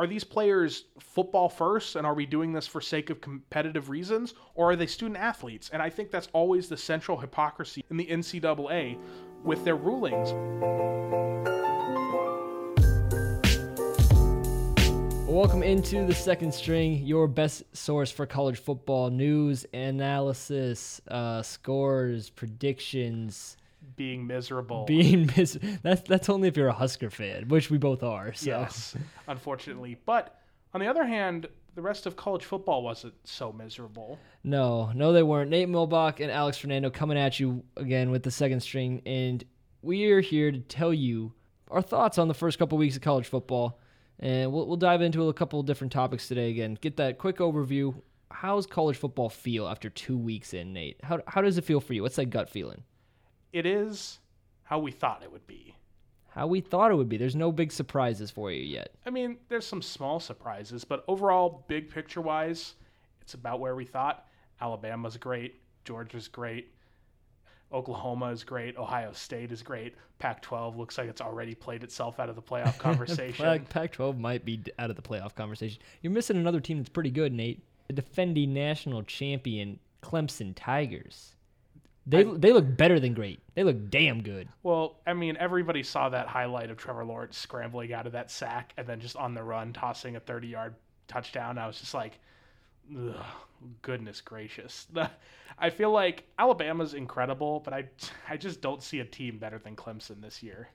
are these players football first and are we doing this for sake of competitive reasons or are they student athletes and i think that's always the central hypocrisy in the ncaa with their rulings Welcome into the second string, your best source for college football news, analysis, uh, scores, predictions. Being miserable Being mis- that's that's only if you're a Husker fan, which we both are. So. yes unfortunately but on the other hand the rest of college football wasn't so miserable No, no, they weren't. Nate Milbach and Alex Fernando coming at you again with the second string, and we are here to tell you our thoughts on the first couple weeks of college football, and we'll, we'll dive into a couple different topics today. Again, get that quick overview. How's college football feel after two weeks in, Nate? How how does it feel for you? What's that gut feeling? It is how we thought it would be How we thought it would be. There's no big surprises for you yet. I mean, there's some small surprises, but overall, big picture wise, it's about where we thought. Alabama's great, Georgia's great, Oklahoma is great, Ohio State is great. Pac 12 looks like it's already played itself out of the playoff conversation. Pac- Pac-12 might be out of the playoff conversation. You're missing another team that's pretty good, Nate. The defending national champion Clemson Tigers. They I- they look better than great. They look damn good. well, I mean, everybody saw that highlight of Trevor Lawrence scrambling out of that sack and then just on the run tossing a 30 yard touchdown. I was just like, Ugh, goodness gracious. I feel like Alabama's incredible, but I, I just don't see a team better than Clemson this year.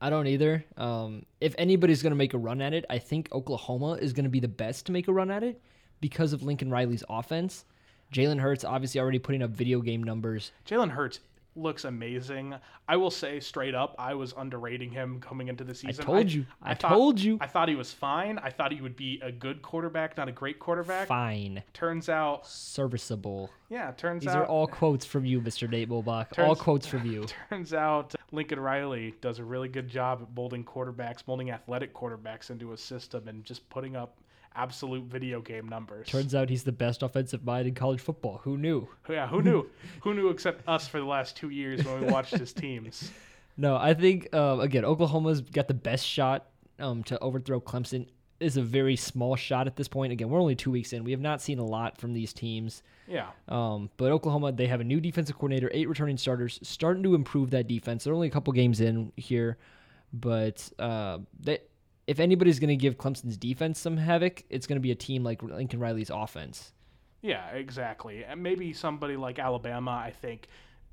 I don't either. Um, if anybody's going to make a run at it, I think Oklahoma is going to be the best to make a run at it because of Lincoln Riley's offense. Jalen Hurts obviously already putting up video game numbers. Jalen Hurts looks amazing. I will say straight up, I was underrating him coming into the season. I told you. I thought- told you. I thought he was fine. I thought he would be a good quarterback, not a great quarterback. Fine, Turns out, serviceable. yeah, turns These out are all quotes from you, Mr. Nate Mulbach. all quotes from you. turns out Lincoln Riley does a really good job at molding quarterbacks, molding athletic quarterbacks into a system and just putting up absolute video game numbers. Turns out he's the best offensive mind in college football. Who knew? yeah, who knew? who knew except us for the last two years when we watched his teams. No, I think uh, again Oklahoma's got the best shot um, to overthrow Clemson. Is a very small shot at this point. Again, we're only two weeks in. We have not seen a lot from these teams. Yeah. Um, but Oklahoma, they have a new defensive coordinator, eight returning starters, starting to improve that defense. They're only a couple games in here, but uh, they, if anybody's going to give Clemson's defense some havoc, it's going to be a team like Lincoln Riley's offense. Yeah, exactly. And maybe somebody like Alabama, I think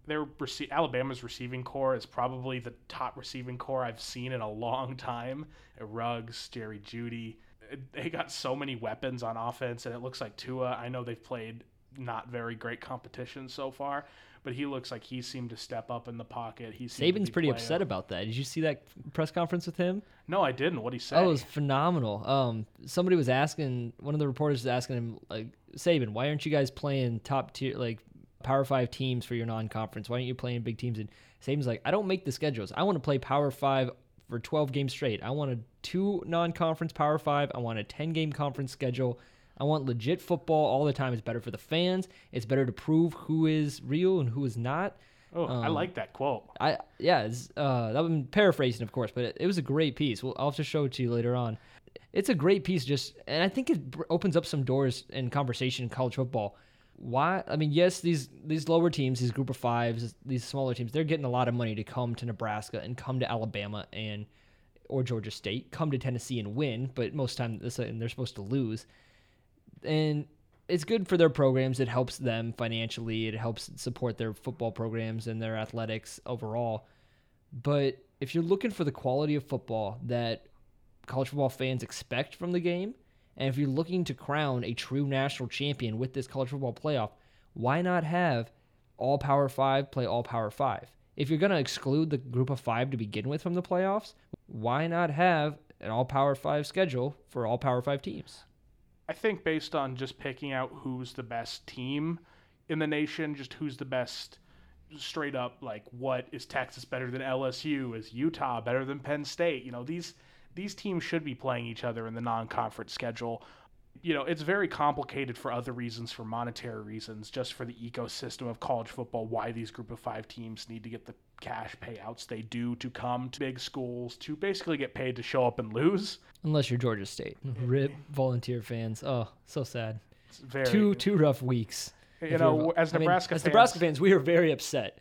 their rece- Alabama's receiving core is probably the top receiving core I've seen in a long time. Uh, Ruggs, Jerry Jeudy, uh, they got so many weapons on offense, and it looks like Tua. I know they've played not very great competition so far, but he looks like he seemed to step up in the pocket. He Saban's pretty playing- upset about that. Did you see that press conference with him? No, I didn't. What he say? Oh, it was phenomenal. Um, somebody was asking one of the reporters was asking him like, Saban, why aren't you guys playing top tier like Power Five teams for your non-conference? Why aren't you playing big teams? And Saban's like, I don't make the schedules. I want to play Power Five for 12 games straight. I want a two non-conference Power Five. I want a 10-game conference schedule. I want legit football all the time. It's better for the fans. It's better to prove who is real and who is not. oh, I um, like that quote. I yeah, uh, that I'm paraphrasing, of course, but it, it was a great piece. Well, I'll have to show it to you later on. It's a great piece, just and I think it opens up some doors in conversation in college football. Why? I mean, yes, these these lower teams, these group of fives, these smaller teams, they're getting a lot of money to come to Nebraska and come to Alabama and or Georgia State, come to Tennessee and win, but most time this and they're supposed to lose. And it's good for their programs. It helps them financially. It helps support their football programs and their athletics overall. But if you're looking for the quality of football that college football fans expect from the game, and if you're looking to crown a true national champion with this college football playoff, why not have all Power Five play all Power Five? If you're going to exclude the group of five to begin with from the playoffs, why not have an all Power Five schedule for all Power Five teams? I think based on just picking out who's the best team in the nation, just who's the best straight up like what is Texas better than LSU? Is Utah better than Penn State? You know, these these teams should be playing each other in the non-conference schedule. You know, it's very complicated for other reasons, for monetary reasons, just for the ecosystem of college football, why these group of five teams need to get the cash payouts they do to come to big schools to basically get paid to show up and lose. Unless you're Georgia State. Rip volunteer fans. Oh, so sad. It's very, Two two rough weeks. you know, you're- as I mean, Nebraska as Nebraska fans, we are very upset.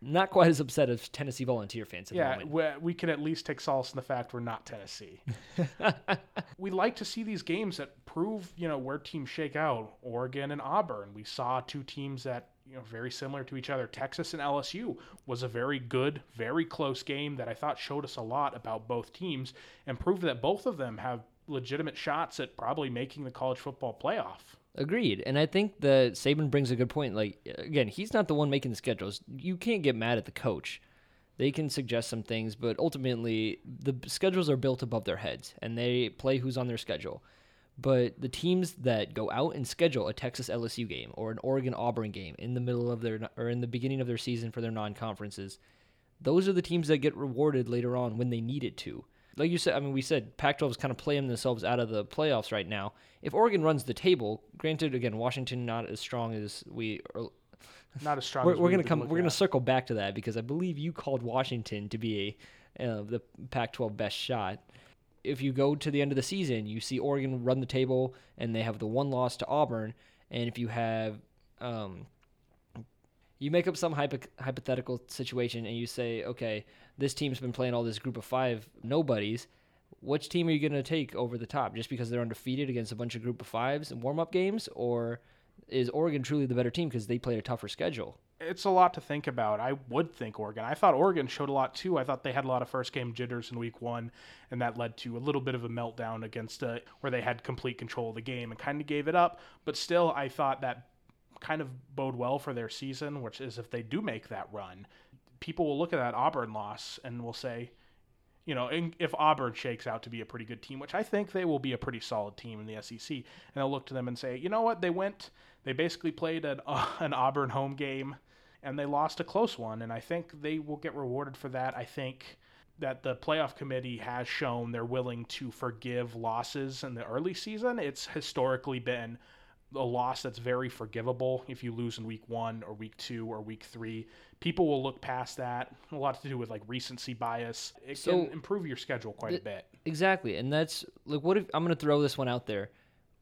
Not quite as upset as Tennessee volunteer fans at the Yeah, moment. we, we can at least take solace in the fact we're not Tennessee. we like to see these games that prove, you know, where teams shake out. Oregon and Auburn. We saw two teams that, you know, very similar to each other. Texas and LSU was a very good, very close game that I thought showed us a lot about both teams and proved that both of them have legitimate shots at probably making the college football playoff. Agreed. And I think that Saban brings a good point. Like, again, he's not the one making the schedules. You can't get mad at the coach. They can suggest some things, but ultimately, the schedules are built above their heads and they play who's on their schedule. But the teams that go out and schedule a Texas LSU game or an Oregon Auburn game in the middle of their or in the beginning of their season for their non conferences, those are the teams that get rewarded later on when they need it to. Like you said, I mean, we said Pac 12 is kind of playing themselves out of the playoffs right now. If Oregon runs the table, granted, again, Washington not as strong as we are. Not as strong We're, as we're gonna come. We're gonna circle back to that because I believe you called Washington to be a uh, the Pac-12 best shot. If you go to the end of the season, you see Oregon run the table and they have the one loss to Auburn, and if you have um, you make up some hypo- hypothetical situation and you say, okay, this team's been playing all this group of five nobodies. Which team are you going to take over the top just because they're undefeated against a bunch of group of fives and warm up games? Or is Oregon truly the better team because they played a tougher schedule? it's a lot to think about. I would think Oregon. I thought Oregon showed a lot too. I thought they had a lot of first game jitters in week one, and that led to a little bit of a meltdown against uh, where they had complete control of the game and kind of gave it up. But still, I thought that kind of bode well for their season, which is if they do make that run, people will look at that Auburn loss and will say, you know, if Auburn shakes out to be a pretty good team, which I think they will be a pretty solid team in the SEC, and they'll look to them and say, you know what, they went, they basically played an, uh, an Auburn home game, and they lost a close one, and I think they will get rewarded for that. I think that the playoff committee has shown they're willing to forgive losses in the early season. It's historically been a loss that's very forgivable if you lose in week one or week two or week three. People will look past that. A lot to do with like recency bias. It So, can improve your schedule quite a bit. Exactly, and that's like what if I'm going to throw this one out there.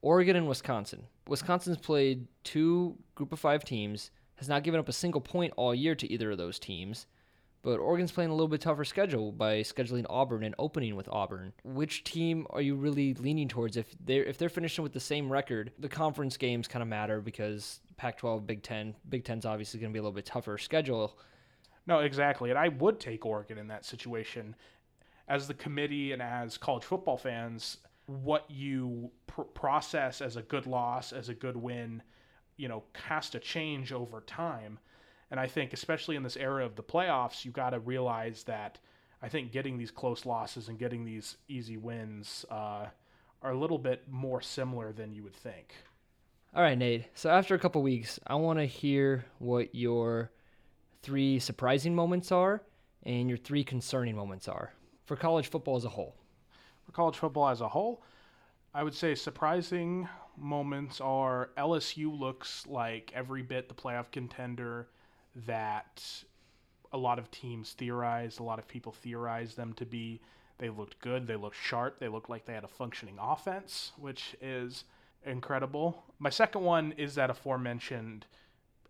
Oregon and Wisconsin. Wisconsin's played two group of 5 teams, has not given up a single point all year to either of those teams. But Oregon's playing a little bit tougher schedule by scheduling Auburn and opening with Auburn. Which team are you really leaning towards? If they're if they're finishing with the same record, the conference games kind of matter because Pac-12, Big Ten, Big Ten's obviously going to be a little bit tougher schedule. No, exactly. And I would take Oregon in that situation. As the committee and as college football fans, what you pr- process as a good loss, as a good win, you know, has to change over time. And I think, especially in this era of the playoffs, you got to realize that I think getting these close losses and getting these easy wins uh, are a little bit more similar than you would think. All right, Nate. So after a couple weeks, I want to hear what your three surprising moments are and your three concerning moments are for college football as a whole. For college football as a whole, I would say surprising moments are LSU looks like every bit the playoff contender that a lot of teams theorized, a lot of people theorized them to be. They looked good, they looked sharp, they looked like they had a functioning offense, which is incredible. My second one is that aforementioned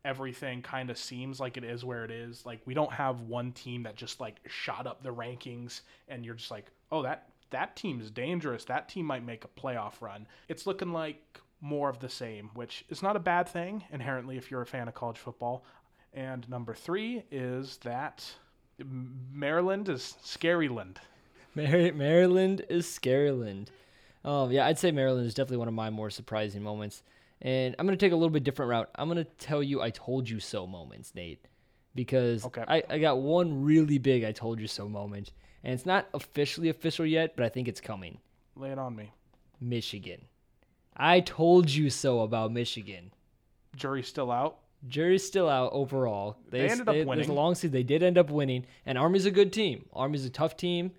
everything kind of seems like it is where it is. Like we don't have one team that just like shot up the rankings and you're just like, "Oh, that that team is dangerous. That team might make a playoff run." It's looking like more of the same, which is not a bad thing inherently if you're a fan of college football. And number 3 is that Maryland is Scaryland. Mar- Maryland is Scaryland. Um, yeah, I'd say Maryland is definitely one of my more surprising moments. And I'm going to take a little bit different route. I'm going to tell you I told you so moments, Nate. Because Okay. I, I got one really big I told you so moment. And it's not officially official yet, but I think it's coming. Lay it on me. Michigan. I told you so about Michigan. Jury's still out. Jury's still out overall. They ended up winning. There's a long season. They did end up winning, and Army's a good team. Army's a tough team.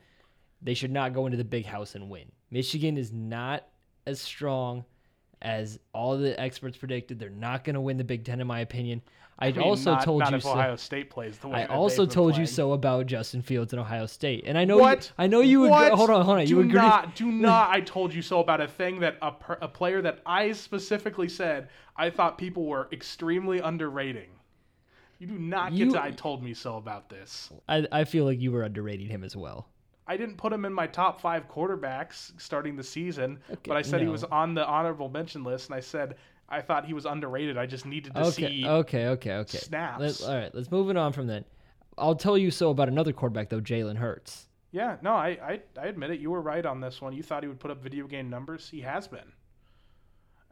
They should not go into the big house and win. Michigan is not as strong as all the experts predicted. They're not going to win the Big Ten, in my opinion. I, I mean, also not, told not you if so. Ohio State plays the way. I also told you so about Justin Fields and Ohio State, and I know What? You, I know you agree. Hold on, hold on. Do you agree? not, do not. I told you so about a thing that a, per, a player that I specifically said I thought people were extremely underrating. You do not get You- to. I told me so about this. I, I feel like you were underrating him as well. I didn't put him in my top five quarterbacks starting the season, but I said he was on the honorable mention list, and I said I thought he was underrated. I just needed to Okay, see. okay, okay, okay. snaps. Let, all right, let's move it on from then. I'll tell you so about another quarterback though, Jalen Hurts. Yeah, no, I, I I admit it. You were right on this one. You thought he would put up video game numbers. He has been.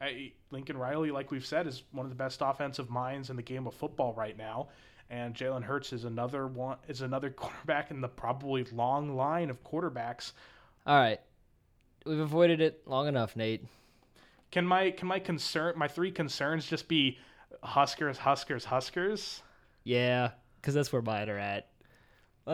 I, Lincoln Riley, like we've said, is one of the best offensive minds in the game of football right now, and Jalen Hurts is another one is another quarterback in the probably long line of quarterbacks. All right, we've avoided it long enough, Nate. Can my can my concern my three concerns just be Huskers, Huskers, Huskers? Yeah, because that's where mine are at.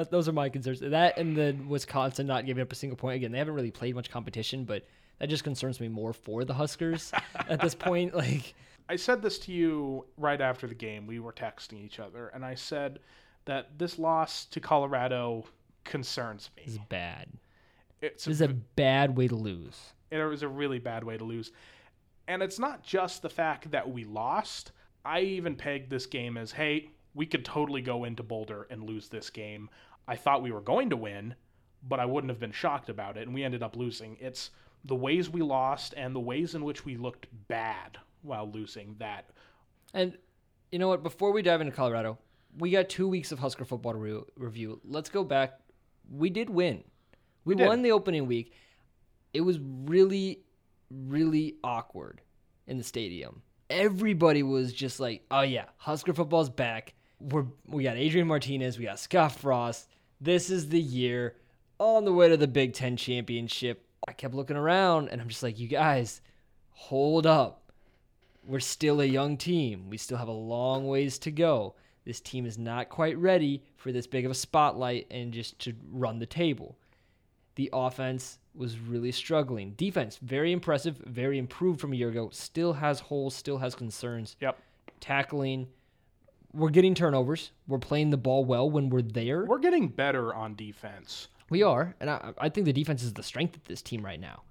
Those are my concerns. That and the Wisconsin not giving up a single point. Again, they haven't really played much competition, but that just concerns me more for the Huskers at this point. Like, I said this to you right after the game. We were texting each other, and I said that this loss to Colorado concerns me. bad. It's This is a bad way to lose. it was a really bad way to lose. And it's not just the fact that we lost. I even pegged this game as, hey, we could totally go into Boulder and lose this game. I thought we were going to win, but I wouldn't have been shocked about it, and we ended up losing. It's the ways we lost and the ways in which we looked bad while losing that. And you know what? Before we dive into Colorado, we got two weeks of Husker football to re- review. Let's go back. We did win. We, did. won the opening week. It was really, really awkward in the stadium. Everybody was just like, "Oh yeah, Husker football's back. We're we got Adrian Martinez. We got Scott Frost. This is the year on the way to the Big Ten championship." I kept looking around, and I'm just like, "You guys, hold up." We're still a young team. We still have a long ways to go. This team is not quite ready for this big of a spotlight and just to run the table. The offense was really struggling. Defense, very impressive, very improved from a year ago. Still has holes, still has concerns. Yep. Tackling, we're getting turnovers. We're playing the ball well when we're there. We're getting better on defense. We are, and I, I think the defense is the strength of this team right now,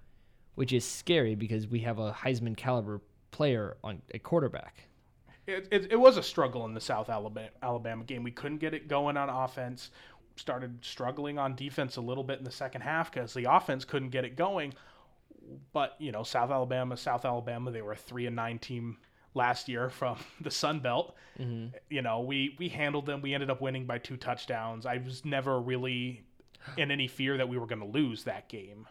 which is scary because we have a Heisman caliber player on a quarterback. It, it, it was a struggle in the South Alabama, Alabama game. We couldn't get it going on offense. Started struggling on defense a little bit in the second half because the offense couldn't get it going. But you know, South Alabama, South Alabama, they were a three and nine team last year from the Sun Belt. Mm-hmm. You know, we we handled them. We ended up winning by two touchdowns. I was never really in any fear that we were going to lose that game.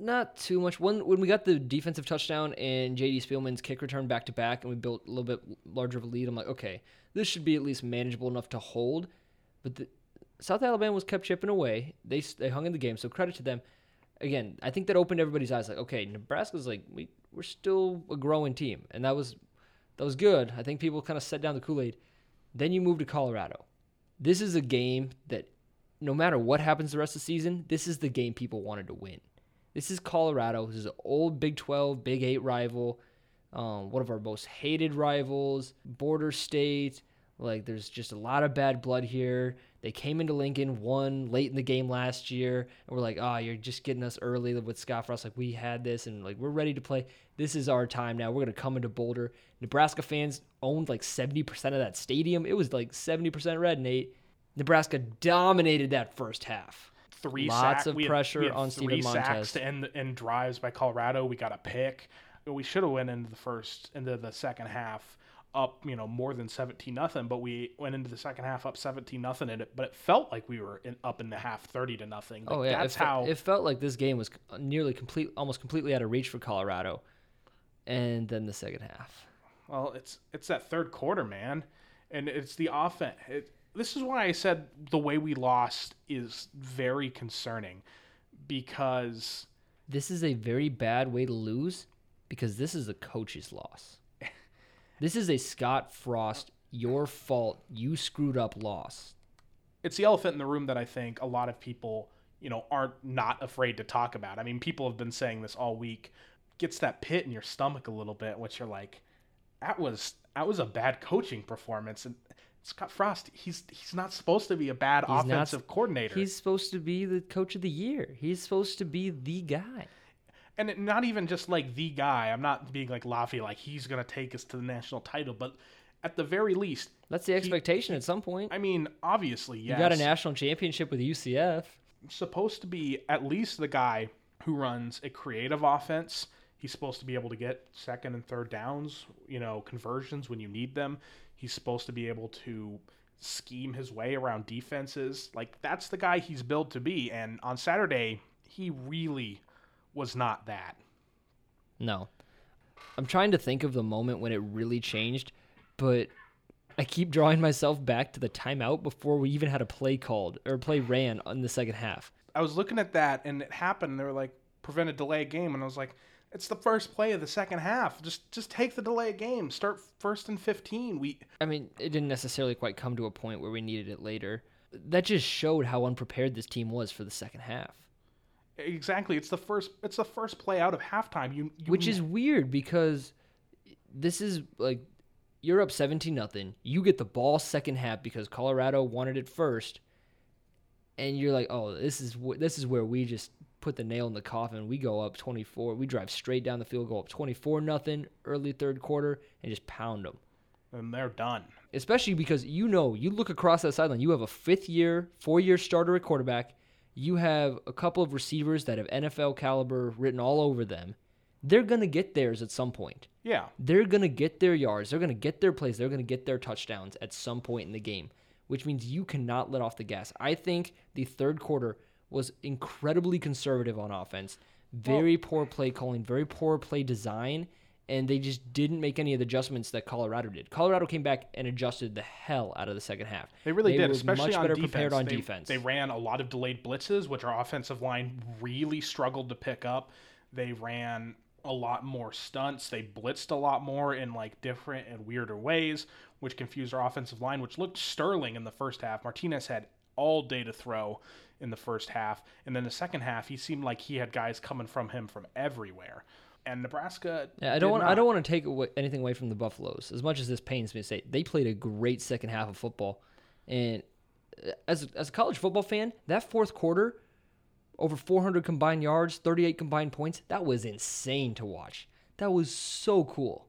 Not too much. When when we got the defensive touchdown and JD Spielman's kick return back to back, and we built a little bit larger of a lead, I'm like, okay, this should be at least manageable enough to hold. But the, South Alabama was kept chipping away. They they hung in the game, so credit to them. Again, I think that opened everybody's eyes. Like, okay, Nebraska's like we we're still a growing team, and that was that was good. I think people kind of set down the Kool Aid. Then you move to Colorado. This is a game that, no matter what happens the rest of the season, this is the game people wanted to win. This is Colorado. This is an old Big 12, Big 8 rival, um, one of our most hated rivals, border state. Like, there's just a lot of bad blood here. They came into Lincoln, won late in the game last year, and we're like, oh, you're just getting us early with Scott Frost. Like, we had this, and like, we're ready to play. This is our time now. We're going to come into Boulder. Nebraska fans owned like 70% of that stadium. It was like 70% red, and Nate. Nebraska dominated that first half. Three Lots sack- of we had- pressure had on three Steven sacks Montez. to end end drives by Colorado. We got a pick. We should have went into the first into the second half up, you know, more than seventeen nothing. But we went into the second half up seventeen nothing, and it but it felt like we were in, up in the half thirty to nothing. Like, Oh yeah, that's it, how it felt like this game was nearly complete, almost completely out of reach for Colorado. And then the second half. Well, it's it's that third quarter, man, and it's the offense. It, this is why I said the way we lost is very concerning, because This is a very bad way to lose because this is a coach's loss. this is a Scott Frost, your fault, you screwed up loss. it's the elephant in the room that I think a lot of people, you know, aren't not afraid to talk about. I mean, people have been saying this all week. gets that pit in your stomach a little bit, which you're like, that was that was a bad coaching performance. And Scott Frost, he's he's not supposed to be a bad He's not- offensive coordinator. He's supposed to be the coach of the year. He's supposed to be the guy. and it- not even just like the guy. I'm not being like Laffy, like he's gonna take us to the national title, but at the very least, That's the expectation at some point. I mean, obviously, yes, You got a national championship with UCF. supposed to be at least the guy who runs a creative offense. He's supposed to be able to get second and third downs, you know, conversions when you need them. He's supposed to be able to scheme his way around defenses. Like that's the guy he's built to be. And on Saturday, he really was not that. No. I'm trying to think of the moment when it really changed, but I keep drawing myself back to the timeout before we even had a play called or play ran in the second half. I was looking at that and it happened. They were like prevent a delay game, and I was like, it's the first play of the second half. Just just take the delay of game. Start first and fifteen. We I mean, it didn't necessarily quite come to a point where we needed it later. That just showed how unprepared this team was for the second half. exactly. It's the first. It's the first play out of halftime. You, you Which is weird because this is like you're up 17 nothing. You get the ball second half because Colorado wanted it first. And you're like, "Oh, this is wh- this is where we just put the nail in the coffin. We go up 24. We drive straight down the field, go up 24 nothing early third quarter and just pound them." and they're done. especially because you know you look across that sideline you have a fifth year four year starter at quarterback you have a couple of receivers that have nfl caliber written all over them they're going to get theirs at some point Yeah, they're going to get their yards they're going to get their plays they're going to get their touchdowns at some point in the game which means you cannot let off the gas i think the third quarter was incredibly conservative on offense very poor play calling very poor play design and they just didn't make any of the adjustments that Colorado did. Colorado came back and adjusted the hell out of the second half. they really did. were Especially much on better defense. prepared on they, defense. They ran a lot of delayed blitzes, which our offensive line really struggled to pick up. They ran a lot more stunts. They blitzed a lot more in like different and weirder ways, which confused our offensive line, which looked sterling in the first half. Martinez had all day to throw in the first half, and then the second half, he seemed like he had guys coming from him from everywhere. And Nebraska, Yeah, I don't want. I don't want to take away, anything away from the Buffaloes. As much as this pains me to say, they played a great second half of football, and uh, as as a college football fan, that fourth quarter, over 400 combined yards, 38 combined points, that was insane to watch. That was so cool.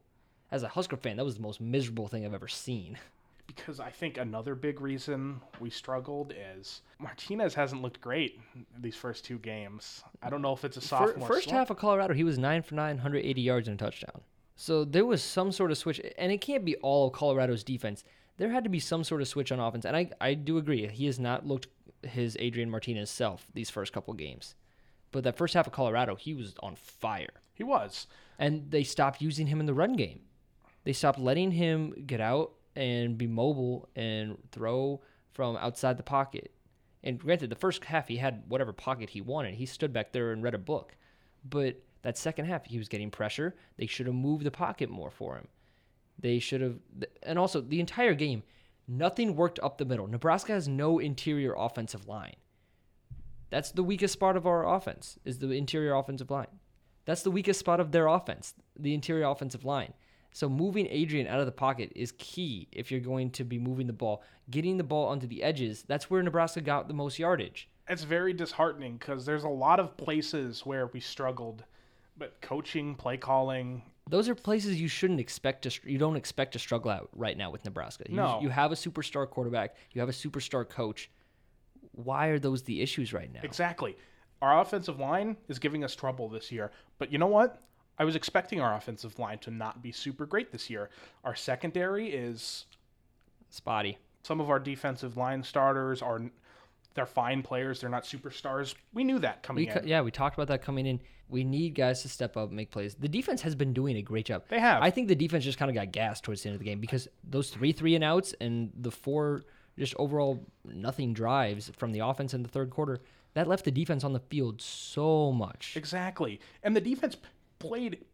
As a Husker fan, that was the most miserable thing I've ever seen. because I think another big reason we struggled is Martinez hasn't looked great these first two games. I don't know if it's a sophomore. first slump. half of Colorado, he was nine for nine, 180 yards and a touchdown. So there was some sort of switch, and it can't be all of Colorado's defense. There had to be some sort of switch on offense, and I, I do agree. He has not looked his Adrian Martinez self these first couple games. But that first half of Colorado, he was on fire. he was. And they stopped using him in the run game. They stopped letting him get out and be mobile and throw from outside the pocket. And granted, the first half he had whatever pocket he wanted. He stood back there and read a book. But that second half, he was getting pressure. They should have moved the pocket more for him. They should have, and also the entire game, nothing worked up the middle. Nebraska has no interior offensive line. That's the weakest spot of our offense is the interior offensive line. That's the weakest spot of their offense, the interior offensive line. So moving Adrian out of the pocket is key if you're going to be moving the ball. Getting the ball onto the edges, that's where Nebraska got the most yardage. It's very disheartening because there's a lot of places where we struggled, but coaching, play calling, Those are places you shouldn't expect to. You don't expect to struggle out right now with Nebraska. You, No. you have a superstar quarterback. You have a superstar coach. Why are those the issues right now? exactly. Our offensive line is giving us trouble this year. But you know what? I was expecting our offensive line to not be super great this year. Our secondary is Spotty. some of our defensive line starters are they're fine players. They're not superstars. We knew that coming We in. yeah, we talked about that coming in. We need guys to step up and make plays. The defense has been doing a great job. They have. I think the defense just kind of got gassed towards the end of the game because those three three and outs and the four just overall nothing drives from the offense in the third quarter that left the defense on the field so much. Exactly. And the defense played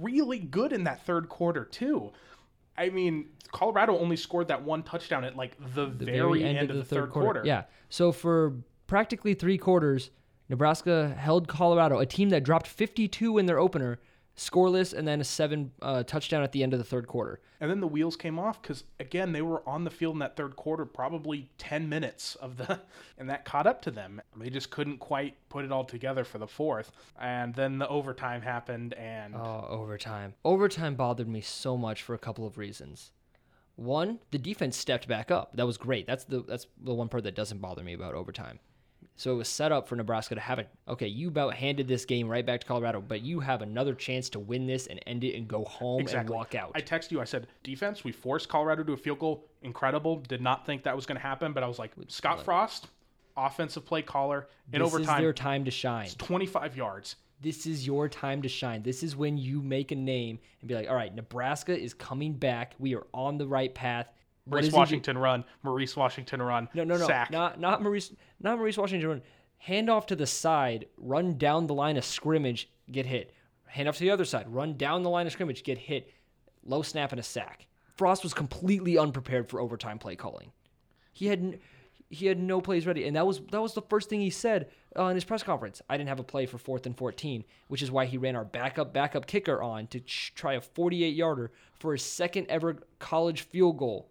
really good in that third quarter, too. I mean, Colorado only scored that one touchdown at like the, The very, end, of the, third, quarter. Yeah. So for practically three quarters, Nebraska held Colorado, a team that dropped 52 in their opener, scoreless, and then a seven uh, touchdown at the end of the third quarter. And then the wheels came off because again they were on the field in that third quarter, probably ten minutes of the, and that caught up to them. They just couldn't quite put it all together for the fourth. And then the overtime happened, and Oh, overtime. Overtime bothered me so much for a couple of reasons. One, the defense stepped back up. That was great. That's the that's the one part that doesn't bother me about overtime. So it was set up for Nebraska to have it. Okay, you about handed this game right back to Colorado, but you have another chance to win this and end it and go home and walk out. I texted you. I said, defense, we forced Colorado to a field goal. Incredible. Did not think that was going to happen, but I was like, Scott Frost, offensive play caller in this is overtime, their time to shine. 25 yards. This is your time to shine. This is when you make a name and be like, all right, Nebraska is coming back. We are on the right path. Maurice is he do- Washington run. Maurice Washington run. No, no, no. Sack. Not not Maurice not Maurice Washington run. Hand off to the side, run down the line of scrimmage, get hit. Hand off to the other side, run down the line of scrimmage, get hit. Low snap and a sack. Frost was completely unprepared for overtime play calling. He had n- he had no plays ready, and that was that was the first thing he said uh, in his press conference. I didn't have a play for fourth and fourteen, which is why he ran our backup backup kicker on to ch- try a forty-eight yarder for his second ever college field goal.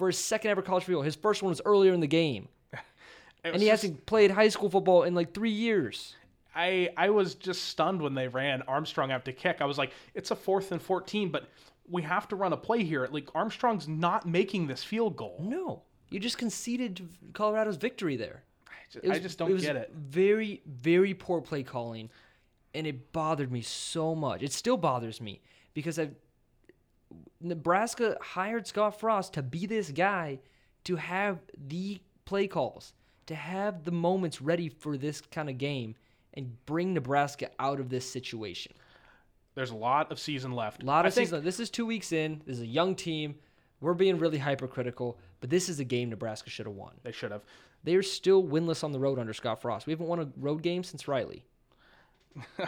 For his second ever college field his first one was earlier in the game, and he just- hasn't played high school football in like three years. I I was just stunned when they ran Armstrong out to kick. I was like, it's a fourth and 14, but we have to run a play here. Like Armstrong's not making this field goal. No, you just conceded to Colorado's victory there. I just, was- I just don't get it. Very, very poor play calling, and it bothered me so much. It still bothers me because I Nebraska hired Scott Frost to be this guy, to have the play calls, to have the moments ready for this kind of game, and bring Nebraska out of this situation. There's a lot of season left. A lot I of think, season. This is two weeks in. This is a young team. We're being really hypercritical, but this is a game Nebraska should have won. They should have. They are still winless on the road under Scott Frost. We haven't won a road game since Riley.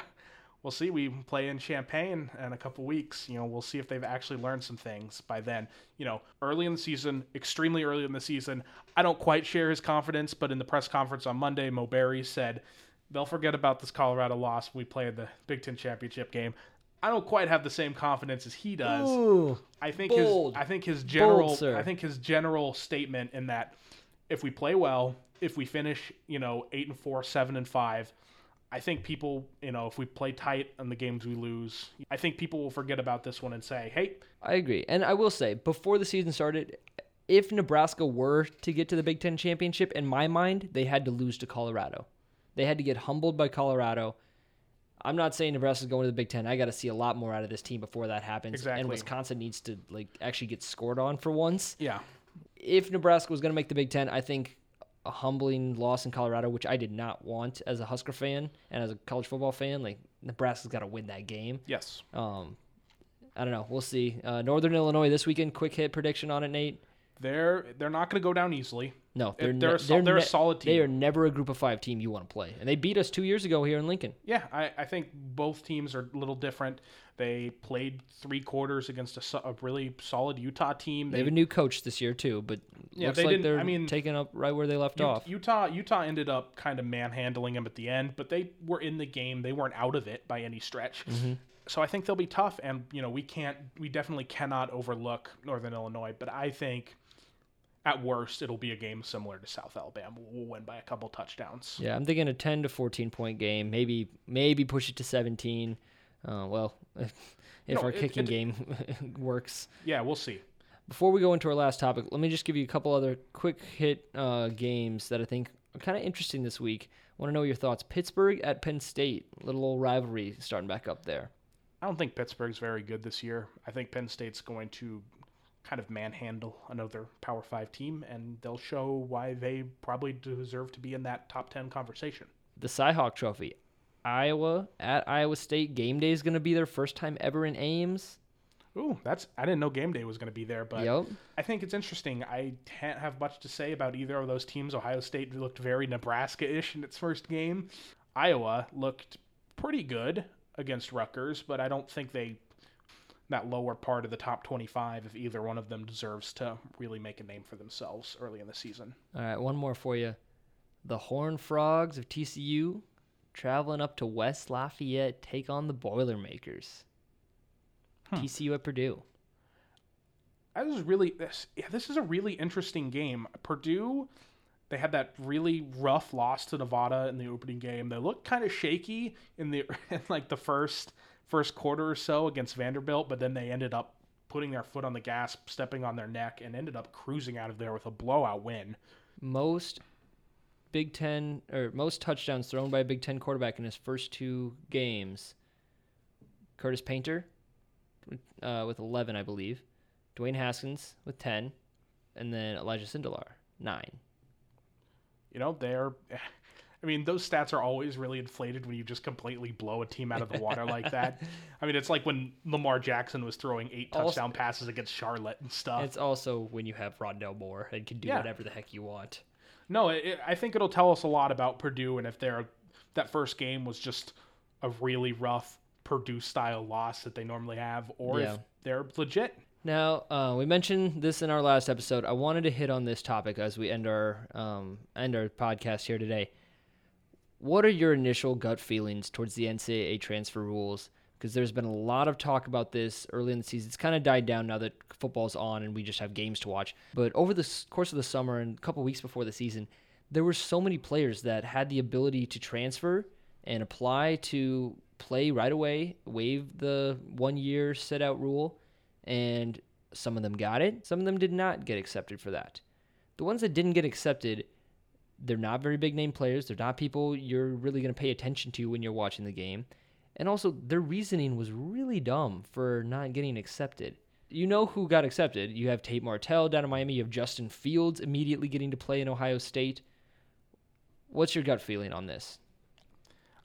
We'll see. We play in Champaign in a couple weeks. You know, we'll see if they've actually learned some things by then. You know, early in the season, extremely early in the season, I don't quite share his confidence, but in the press conference on Monday, Mo Barry said they'll forget about this Colorado loss. We played the Big Ten championship game. I don't quite have the same confidence as he does. Ooh, I think Bold. his I think his general sir. I think his general statement in that if we play well, if we finish, you know, 8 and 4, 7 and 5, I think people, you know, if we play tight on the games we lose, I think people will forget about this one and say, "Hey, I agree. And I will say, before the season started, if Nebraska were to get to the Big Ten championship, in my mind, they had to lose to Colorado. They had to get humbled by Colorado. I'm not saying Nebraska's going to the Big Ten. I got to see a lot more out of this team before that happens. Exactly. And Wisconsin needs to like actually get scored on for once. yeah, if Nebraska was going to make the Big Ten, I think a humbling loss in Colorado, which I did not want as a Husker fan and as a college football fan, like Nebraska's got to win that game. yes. Um, I don't know. We'll see. Uh, Northern Illinois this weekend. Quick hit prediction on it, Nate. They're they're not going to go down easily. No, they're They're ne- a sol- they're a solid team. They are never a group of five team you want to play, and they beat us two years ago here in Lincoln. Yeah, I, I think both teams are a little different. They played three quarters against a, so- a really solid Utah team. They have a new coach this year too, but Yeah, looks they like didn't- they're I mean, taking up right where they left U- off. Utah Utah ended up kind of manhandling them at the end, but they were in the game. They weren't out of it by any stretch. Mm-hmm. So I think they'll be tough, and you know we can't, we definitely cannot overlook Northern Illinois. But I think at worst it'll be a game similar to South Alabama. We'll win by a couple touchdowns. Yeah, I'm thinking a 10 to 14 point game. Maybe maybe push it to 17. Uh, well, if, if No, our it- kicking it- game works. Yeah, we'll see. Before we go into our last topic, let me just give you a couple other quick hit uh, games that I think are kind of interesting this week. Want to know your thoughts? Pittsburgh at Penn State, little old rivalry starting back up there. I don't think Pittsburgh's very good this year. I think Penn State's going to kind of manhandle another Power Five team, and they'll show why they probably deserve to be in that top ten conversation. The Cyhawk Trophy, Iowa at Iowa State. Game day is going to be their first time ever in Ames. Ooh, that's I didn't know game day was going to be there, but Yep. I think it's interesting. I can't have much to say about either of those teams. Ohio State looked very Nebraska-ish in its first game. Iowa looked pretty good against Rutgers, but I don't think they that lower part of the top 25 if either one of them deserves to really make a name for themselves early in the season. All right, one more for you. The Horn Frogs of TCU traveling up to West Lafayette, take on the Boilermakers. Hmm. TCU at Purdue. That is really this. Yeah, this is a really interesting game. Purdue, they had that really rough loss to Nevada in the opening game. They looked kind of shaky in the in like the first first quarter or so against Vanderbilt, but then they ended up putting their foot on the gas, stepping on their neck, and ended up cruising out of there with a blowout win. Most Big Ten or most touchdowns thrown by a Big Ten quarterback in his first two games. Curtis Painter uh, with 11, I believe. Dwayne Haskins with 10. And then Elijah Sindelar, 9. You know, they're. I mean, those stats are always really inflated when you just completely blow a team out of the water like that. I mean, it's like when Lamar Jackson was throwing eight Also- touchdown passes against Charlotte and stuff. It's also when you have Rondale Moore and can do Yeah. whatever the heck you want. No, it, it- I think it'll tell us a lot about Purdue and if they're that first game was just a really rough Purdue style loss that they normally have, or Yeah. if they're legit. Now, uh, we mentioned this in our last episode. I wanted to hit on this topic as we end our um, end our podcast here today. What are your initial gut feelings towards the NCAA transfer rules? Because there's been a lot of talk about this early in the season. It's kind of died down now that football's on and we just have games to watch. But over the course of the summer and a couple weeks before the season, there were so many players that had the ability to transfer and apply to play right away, waive the one year set out rule, and some of them got it, some of them did not get accepted for that. The ones that didn't get accepted, they're not very big name players. They're not people you're really going to pay attention to when you're watching the game. And also, their reasoning was really dumb for not getting accepted. You know who got accepted. You have Tate Martell down in Miami. You have Justin Fields immediately getting to play in Ohio State. What's your gut feeling on this?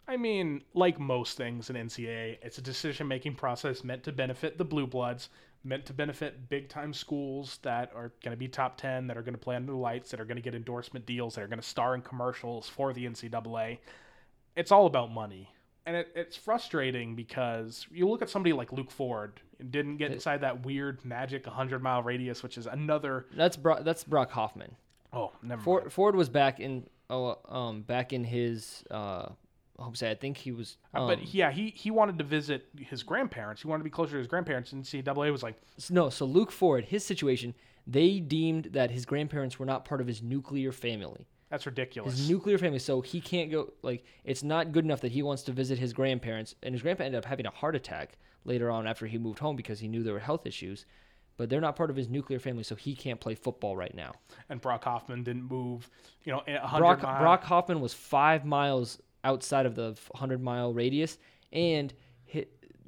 I mean, like most things in NCAA, it's a decision making process meant to benefit the blue bloods, meant to benefit big time schools that are going to be top 10, that are going to play under the lights, that are going to get endorsement deals, that are going to star in commercials for the NCAA. It's all about money. And it, it's frustrating because you look at somebody like Luke Ford and didn't get inside that weird magic 100 mile radius, which is another. That's Bro- that's Brock Hoffman. Oh, never mind. Ford, Ford was back in oh um back in his uh I hope say I think he was Uh, um, but yeah, he, he wanted to visit his grandparents. He wanted to be closer to his grandparents, and NCAA was like, No, so Luke Ford, his situation, they deemed that his grandparents were not part of his nuclear family. that's ridiculous. His nuclear family, so he can't go. Like, it's not good enough that he wants to visit his grandparents, and his grandpa ended up having a heart attack later on after he moved home because he knew there were health issues. But they're not part of his nuclear family, so he can't play football right now. and Brock Hoffman didn't move, you know, hundred Brock, mile. Brock Hoffman was five miles outside of the 100 mile radius, and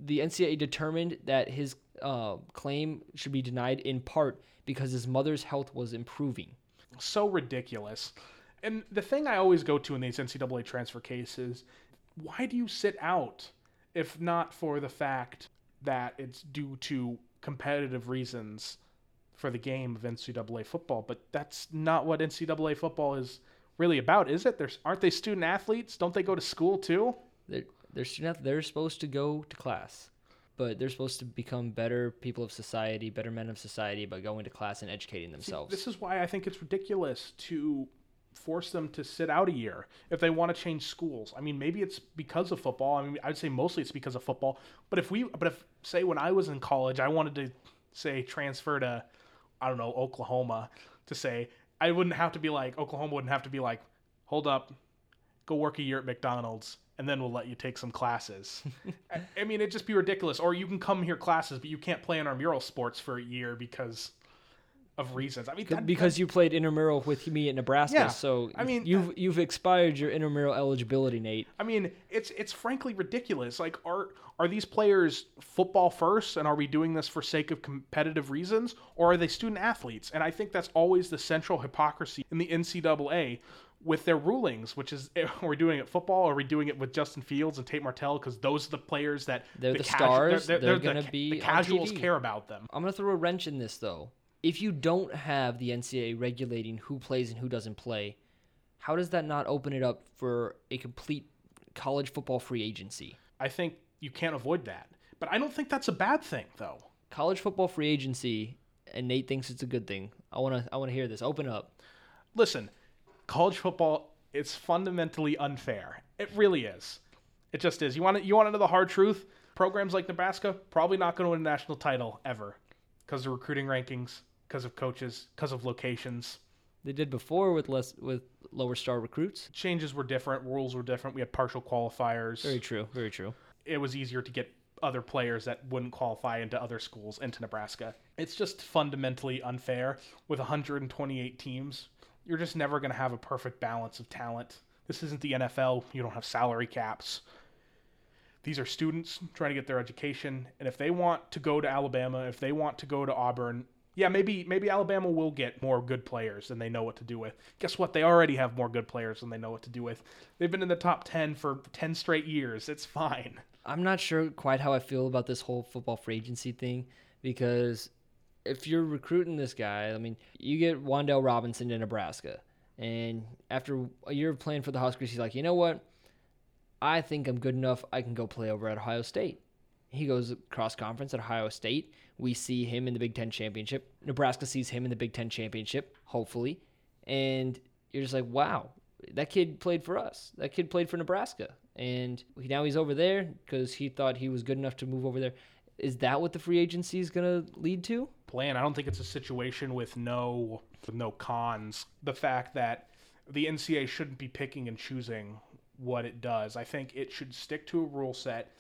the NCAA determined that his uh, claim should be denied in part because his mother's health was improving. so ridiculous. And the thing I always go to in these NCAA transfer cases, why do you sit out if not for the fact that it's due to competitive reasons for the game of NCAA football? But that's not what NCAA football is really about, is it? There's aren't they student athletes? Don't they go to school too? They're, they're, student- they're supposed to go to class, but they're supposed to become better people of society, better men of society by going to class and educating themselves. This is why I think it's ridiculous to force them to sit out a year if they want to change schools. I mean, maybe it's because of football. I mean, I'd say mostly it's because of football. But if we, but if say when I was in college, I wanted to say transfer to, I don't know, Oklahoma, to say I wouldn't have to be like Oklahoma wouldn't have to be like, hold up, go work a year at McDonald's. And then we'll let you take some classes. I, I mean, it'd just be ridiculous. Or you can come here classes, but you can't play in our mural sports for a year because of reasons. I mean, that- because you played intramural with me at Nebraska, Yeah, so I mean, you've you've expired your intramural eligibility, Nate. I mean, it's it's frankly ridiculous. Like, are are these players football first, and are we doing this for sake of competitive reasons, or are they student athletes? And I think that's always the central hypocrisy in the NCAA with their rulings, which is eh, are we doing it football, or are we doing it with Justin Fields and Tate Martell? Because those are the players that They're the casu- stars, they're the gonna ca- be the casuals TV. care about them. I'm gonna throw a wrench in this though. If you don't have the NCAA regulating who plays and who doesn't play, how does that not open it up for a complete college football free agency? I think you can't avoid that, but I don't think that's a bad thing, though. College football free agency, and Nate thinks it's a good thing. I wanna I wanna hear this. Open up. listen, college football it's fundamentally unfair. It really is. It just is. You want to, you want to know the hard truth? Programs like Nebraska probably not going to win a national title ever because of recruiting rankings, because of coaches, because of locations. They did before with less with lower star recruits. Changes were different, rules were different. We had partial qualifiers. Very true. Very true. It was easier to get other players that wouldn't qualify into other schools into Nebraska. It's just fundamentally unfair with 128 teams. You're just never going to have a perfect balance of talent. This isn't the NFL. You don't have salary caps. These are students trying to get their education, and if they want to go to Alabama, if they want to go to Auburn, yeah, maybe maybe Alabama will get more good players than they know what to do with. Guess what? They already have more good players than they know what to do with. They've been in the top 10 for 10 straight years. It's fine. I'm not sure quite how I feel about this whole football free agency thing because if you're recruiting this guy, I mean, you get Wan'Dale Robinson to Nebraska, and after a year of playing for the Huskers, he's like, you know what? I think I'm good enough. I can go play over at Ohio State. He goes cross conference at Ohio State. We see him in the Big Ten championship. Nebraska sees him in the Big Ten championship, hopefully. And you're just like, wow, that kid played for us. That kid played for Nebraska. And now he's over there because he thought he was good enough to move over there. Is that what the free agency is going to lead to? Plan. I don't think it's a situation with no with no cons. The fact that the NCAA shouldn't be picking and choosing what it does. I think it should stick to a rule set.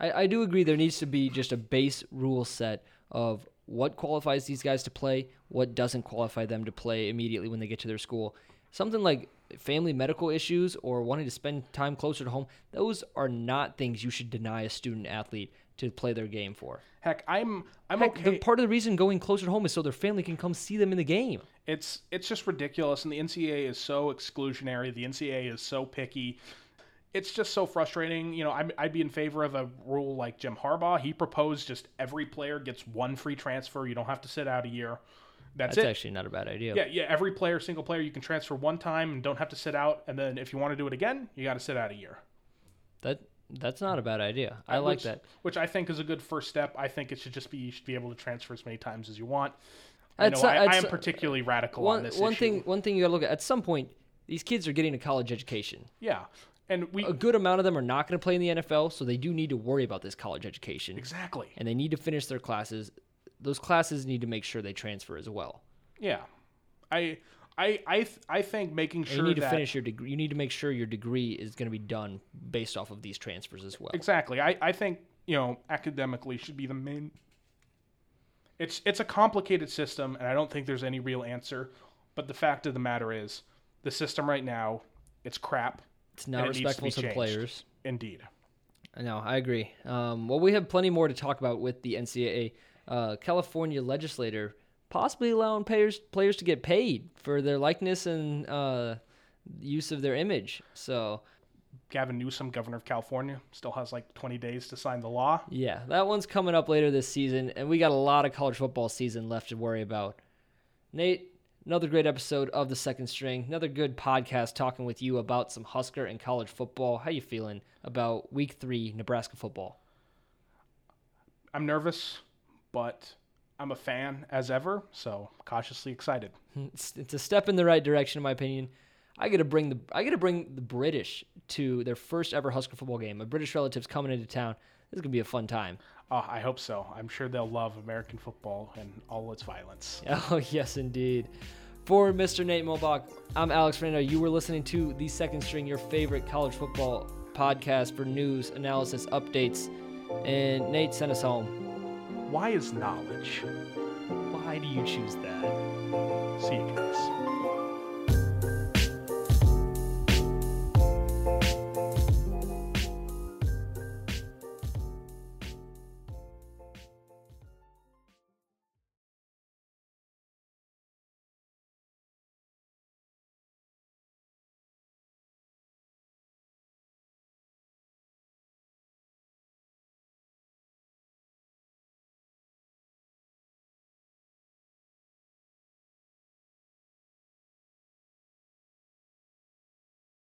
I, I do agree there needs to be just a base rule set of what qualifies these guys to play, what doesn't qualify them to play immediately when they get to their school. Something like family medical issues or wanting to spend time closer to home, those are not things you should deny a student athlete to play their game for. Heck, I'm I'm Heck, okay. the part of the reason going closer to home is so their family can come see them in the game. It's it's just ridiculous, and the NCAA is so exclusionary. The NCAA is so picky. It's just so frustrating. You know, I'm, I'd be in favor of a rule like Jim Harbaugh. He proposed just every player gets one free transfer. You don't have to sit out a year. That's, That's it. actually not a bad idea. Yeah, yeah. Every player, single player, you can transfer one time and don't have to sit out. And then if you want to do it again, you got to sit out a year. That that's not a bad idea. I like which, that. Which I think is a good first step. I think it should just be you should be able to transfer as many times as you want. I know I, I am particularly radical One on this one issue. thing one thing you got to look at at some point these kids are getting a college education. Yeah, and we A good amount of them are not going to play in the NFL, so they do need to worry about this college education. exactly. And they need to finish their classes. Those classes need to make sure they transfer as well. Yeah, I I I th- I think making And sure you need to finish your degree. You need to make sure your degree is going to be done based off of these transfers as well. exactly. I I think you know academically should be the main. It's it's a complicated system, and I don't think there's any real answer. But the fact of the matter is, the system right now, it's crap. It's not and it needs to respectful to, the players. Indeed. No, I agree. Um, well, we have plenty more to talk about with the NCAA. Uh, California legislator possibly allowing players players to get paid for their likeness and uh, use of their image. So Gavin Newsom, governor of California, still has like 20 days to sign the law. yeah, that one's coming up later this season, and we got a lot of college football season left to worry about. Nate, another great episode of the Second String. Another good podcast talking with you about some Husker and college football. How you feeling about Week Three Nebraska football? I'm nervous, but I'm a fan as ever, so cautiously excited. It's, it's a step in the right direction, in my opinion. I got to bring the I got to bring the British to their first ever Husker football game. My British relatives coming into town. This is gonna be a fun time. Oh, I hope so. I'm sure they'll love American football and all its violence. Oh yes, indeed. For Mr. Nate Mulbach, I'm Alex Fernando. You were listening to the Second String, your favorite college football podcast for news, analysis, updates. And Nate, sent us home. Why is knowledge? Why do you choose that? See you guys.